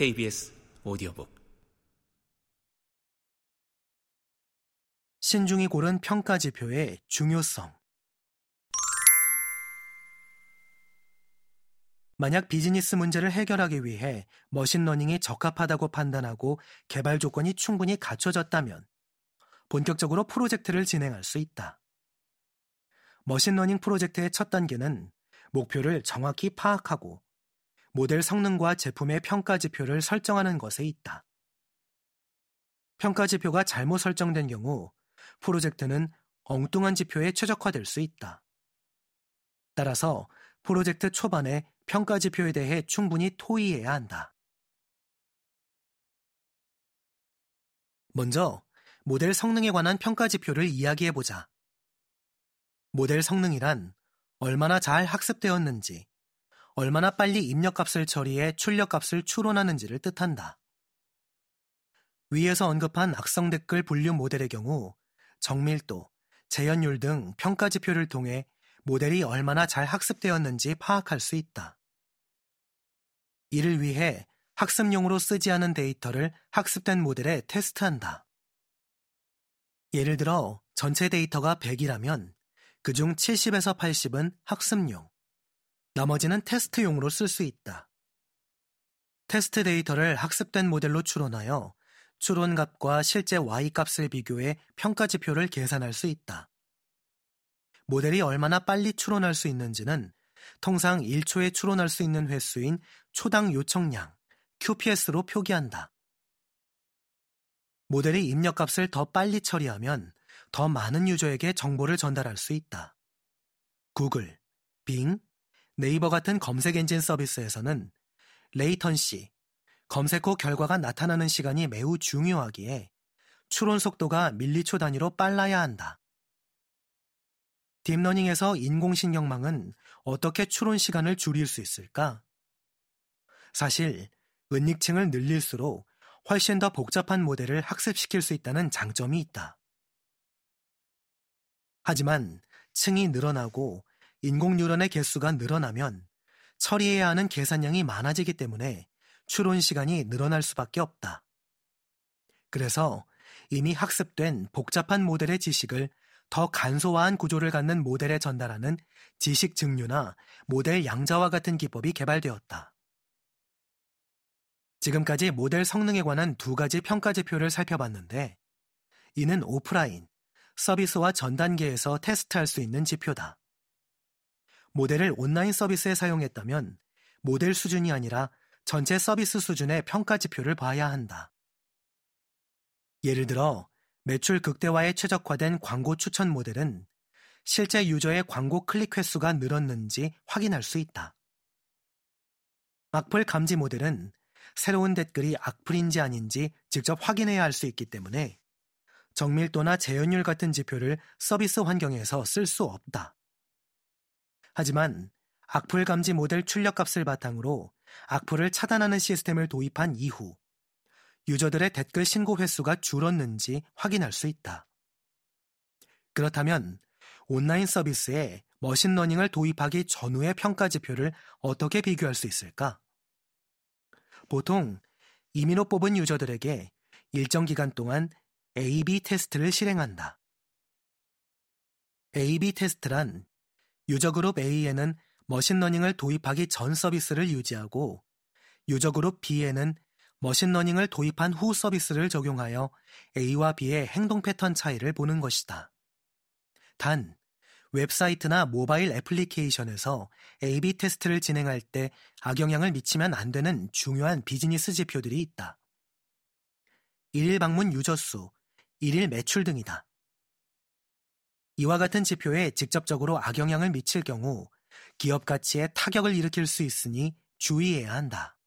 KBS 오디오북 신중히 고른 평가 지표의 중요성. 만약 비즈니스 문제를 해결하기 위해 머신러닝이 적합하다고 판단하고 개발 조건이 충분히 갖춰졌다면 본격적으로 프로젝트를 진행할 수 있다. 머신러닝 프로젝트의 첫 단계는 목표를 정확히 파악하고 모델 성능과 제품의 평가 지표를 설정하는 것에 있다. 평가 지표가 잘못 설정된 경우 프로젝트는 엉뚱한 지표에 최적화될 수 있다. 따라서 프로젝트 초반에 평가 지표에 대해 충분히 토의해야 한다. 먼저 모델 성능에 관한 평가 지표를 이야기해 보자. 모델 성능이란 얼마나 잘 학습되었는지, 얼마나 빨리 입력값을 처리해 출력값을 추론하는지를 뜻한다. 위에서 언급한 악성 댓글 분류 모델의 경우 정밀도, 재현율 등 평가 지표를 통해 모델이 얼마나 잘 학습되었는지 파악할 수 있다. 이를 위해 학습용으로 쓰지 않은 데이터를 학습된 모델에 테스트한다. 예를 들어 전체 데이터가 100이라면 그중 70에서 80은 학습용, 나머지는 테스트용으로 쓸 수 있다. 테스트 데이터를 학습된 모델로 추론하여 추론값과 실제 y값을 비교해 평가 지표를 계산할 수 있다. 모델이 얼마나 빨리 추론할 수 있는지는 통상 1초에 추론할 수 있는 횟수인 초당 요청량, QPS로 표기한다. 모델이 입력값을 더 빨리 처리하면 더 많은 유저에게 정보를 전달할 수 있다. 구글, 빙, 네이버 같은 검색 엔진 서비스에서는 latency, 검색 후 결과가 나타나는 시간이 매우 중요하기에 추론 속도가 밀리초 단위로 빨라야 한다. 딥러닝에서 인공신경망은 어떻게 추론 시간을 줄일 수 있을까? 사실 은닉층을 늘릴수록 훨씬 더 복잡한 모델을 학습시킬 수 있다는 장점이 있다. 하지만 층이 늘어나고 인공 뉴런의 개수가 늘어나면 처리해야 하는 계산량이 많아지기 때문에 추론 시간이 늘어날 수밖에 없다. 그래서 이미 학습된 복잡한 모델의 지식을 더 간소화한 구조를 갖는 모델에 전달하는 지식 증류나 모델 양자와 같은 기법이 개발되었다. 지금까지 모델 성능에 관한 두 가지 평가 지표를 살펴봤는데, 이는 오프라인, 서비스와 전 단계에서 테스트할 수 있는 지표다. 모델을 온라인 서비스에 사용했다면 모델 수준이 아니라 전체 서비스 수준의 평가 지표를 봐야 한다. 예를 들어 매출 극대화에 최적화된 광고 추천 모델은 실제 유저의 광고 클릭 횟수가 늘었는지 확인할 수 있다. 악플 감지 모델은 새로운 댓글이 악플인지 아닌지 직접 확인해야 할 수 있기 때문에 정밀도나 재현율 같은 지표를 서비스 환경에서 쓸 수 없다. 하지만 악플 감지 모델 출력값을 바탕으로 악플을 차단하는 시스템을 도입한 이후 유저들의 댓글 신고 횟수가 줄었는지 확인할 수 있다. 그렇다면 온라인 서비스에 머신러닝을 도입하기 전후의 평가 지표를 어떻게 비교할 수 있을까? 보통 임의로 뽑은 유저들에게 일정 기간 동안 A-B 테스트를 실행한다. A-B 테스트란 유저 그룹 A에는 머신러닝을 도입하기 전 서비스를 유지하고 유저 그룹 B에는 머신러닝을 도입한 후 서비스를 적용하여 A와 B의 행동 패턴 차이를 보는 것이다. 단, 웹사이트나 모바일 애플리케이션에서 A-B 테스트를 진행할 때 악영향을 미치면 안 되는 중요한 비즈니스 지표들이 있다. 일일 방문 유저 수, 일일 매출 등이다. 이와 같은 지표에 직접적으로 악영향을 미칠 경우 기업 가치에 타격을 일으킬 수 있으니 주의해야 한다.